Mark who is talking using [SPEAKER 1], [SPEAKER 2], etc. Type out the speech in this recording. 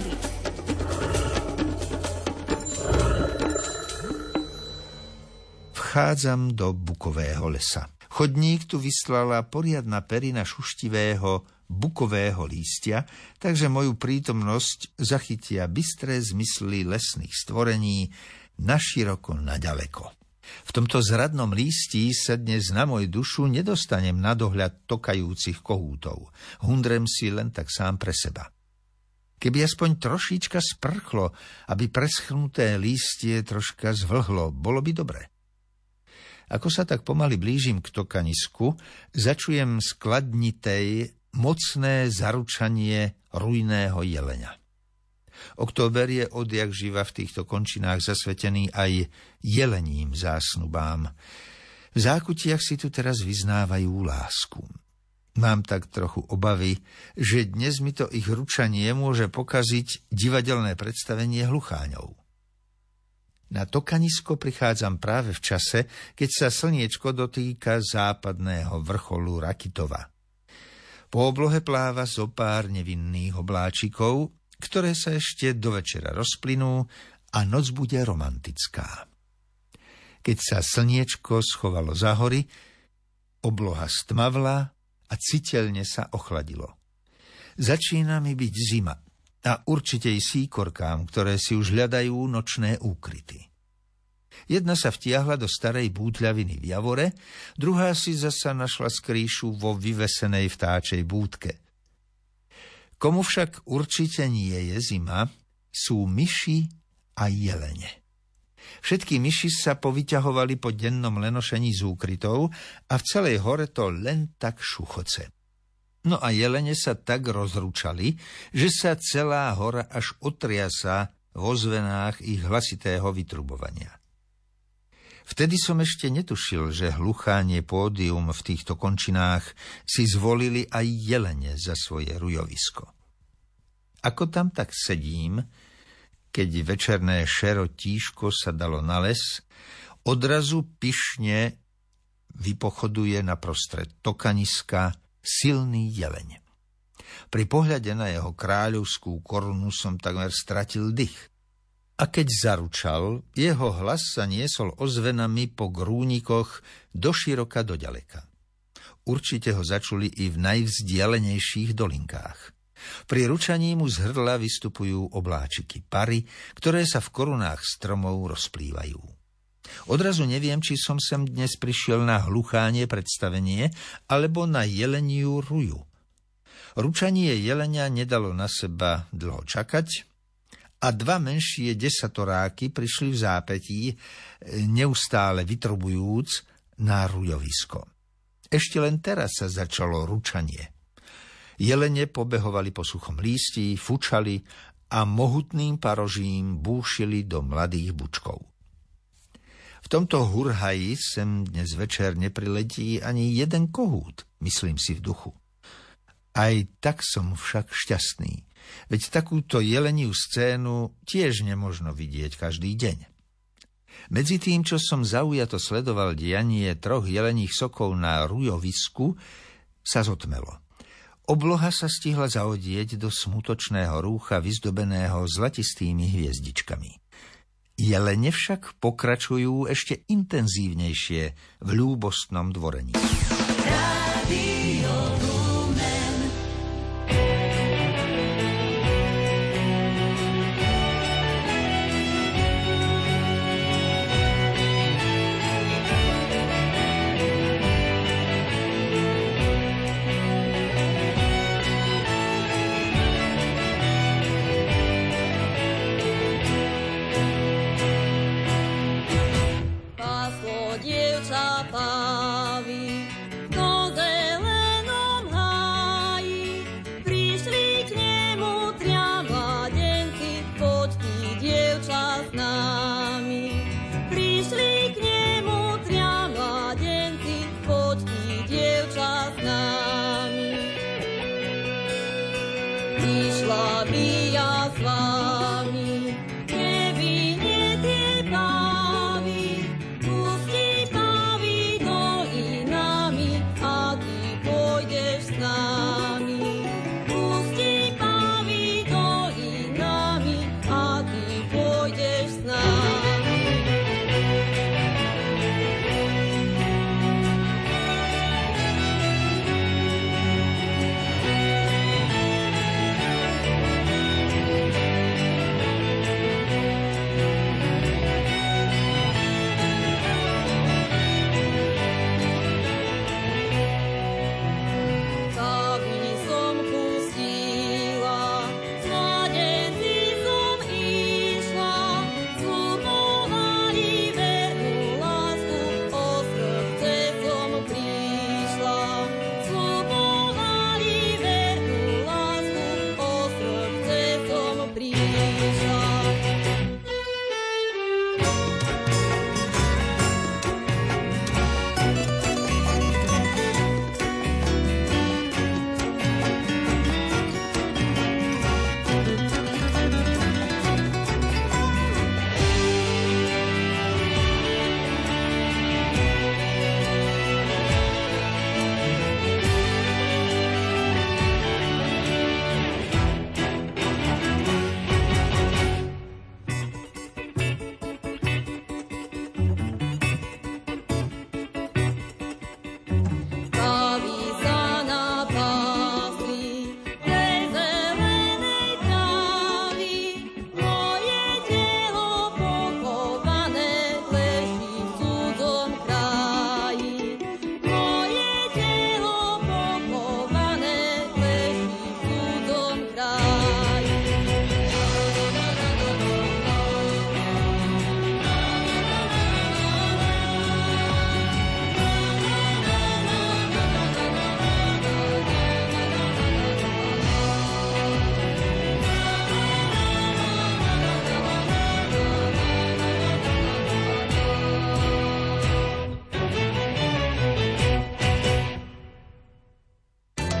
[SPEAKER 1] prírody.
[SPEAKER 2] Vchádzam do bukového lesa. Chodník tu vyslala poriadna perina šuštivého bukového lístia, takže moju prítomnosť zachytia bystré zmysly lesných stvorení naširoko naďaleko. V tomto zradnom lístí sa dnes na môj dušu nedostanem na dohľad tokajúcich kohútov. Hundrem si len tak sám pre seba. Keby aspoň trošička sprchlo, aby preschnuté lístie troška zvlhlo, bolo by dobre. Ako sa tak pomaly blížim k tokanisku, začujem skladnitej mocné zaručanie rujného jelenia. Október je odjak živa v týchto končinách zasvetený aj jelením zásnubám. V zákutiach si tu teraz vyznávajú lásku. Mám tak trochu obavy, že dnes mi to ich ručanie môže pokaziť divadelné predstavenie hlucháňov. Na Tokanisko prichádzam práve v čase, keď sa slniečko dotýka západného vrcholu Rakitova. Po oblohe pláva zo pár nevinných obláčikov, ktoré sa ešte do večera rozplynú a noc bude romantická. Keď sa slniečko schovalo za hory, obloha stmavla a citeľne sa ochladilo. Začína mi byť zima – a určite i síkorkám, ktoré si už hľadajú nočné úkryty. Jedna sa vtiahla do starej bútľaviny v Javore, druhá si zasa našla skrýšu vo vyvesenej vtáčej búdke. Komu však určite nie je zima, sú myši a jelene. Všetky myši sa povyťahovali po dennom lenošení z úkrytov a v celej hore to len tak šuchoce. No a jelene sa tak rozručali, že sa celá hora až otriasa v ozvenách ich hlasitého vytrubovania. Vtedy som ešte netušil, že hluchánie pódium v týchto končinách si zvolili aj jelene za svoje rujovisko. Ako tam tak sedím, keď večerné šero tíško sa dalo na les, odrazu pyšne vypochoduje na prostred tokaniska silný jeleň. Pri pohľade na jeho kráľovskú korunu som takmer stratil dých. A keď zaručal, jeho hlas sa niesol ozvenami po grúnikoch do široka do ďaleka. Určite ho začuli i v najvzdialenejších dolinkách. Pri ručaní mu z hrdla vystupujú obláčiky pary, ktoré sa v korunách stromov rozplývajú. Odrazu neviem, či som sem dnes prišiel na hluchánie predstavenie alebo na jeleniu ruju. Ručanie jelenia nedalo na seba dlho čakať a dva menšie desatoráky prišli v zápetí, neustále vytrubujúc na rujovisko. Ešte len teraz sa začalo ručanie. Jelene pobehovali po suchom lístí, fučali a mohutným parožím búšili do mladých bučkov. V tomto hurhaji sem dnes večer nepriletí ani jeden kohút, myslím si v duchu. Aj tak som však šťastný, veď takúto jeleniu scénu tiež nemožno vidieť každý deň. Medzi tým, čo som zaujato sledoval dianie troch jelených sokov na rujovisku, sa zotmelo. Obloha sa stihla zaodieť do smutočného rúcha vyzdobeného zlatistými hviezdičkami. Jelene však pokračujú ešte intenzívnejšie v ľúbostnom dvorení. Radio prišla by ja.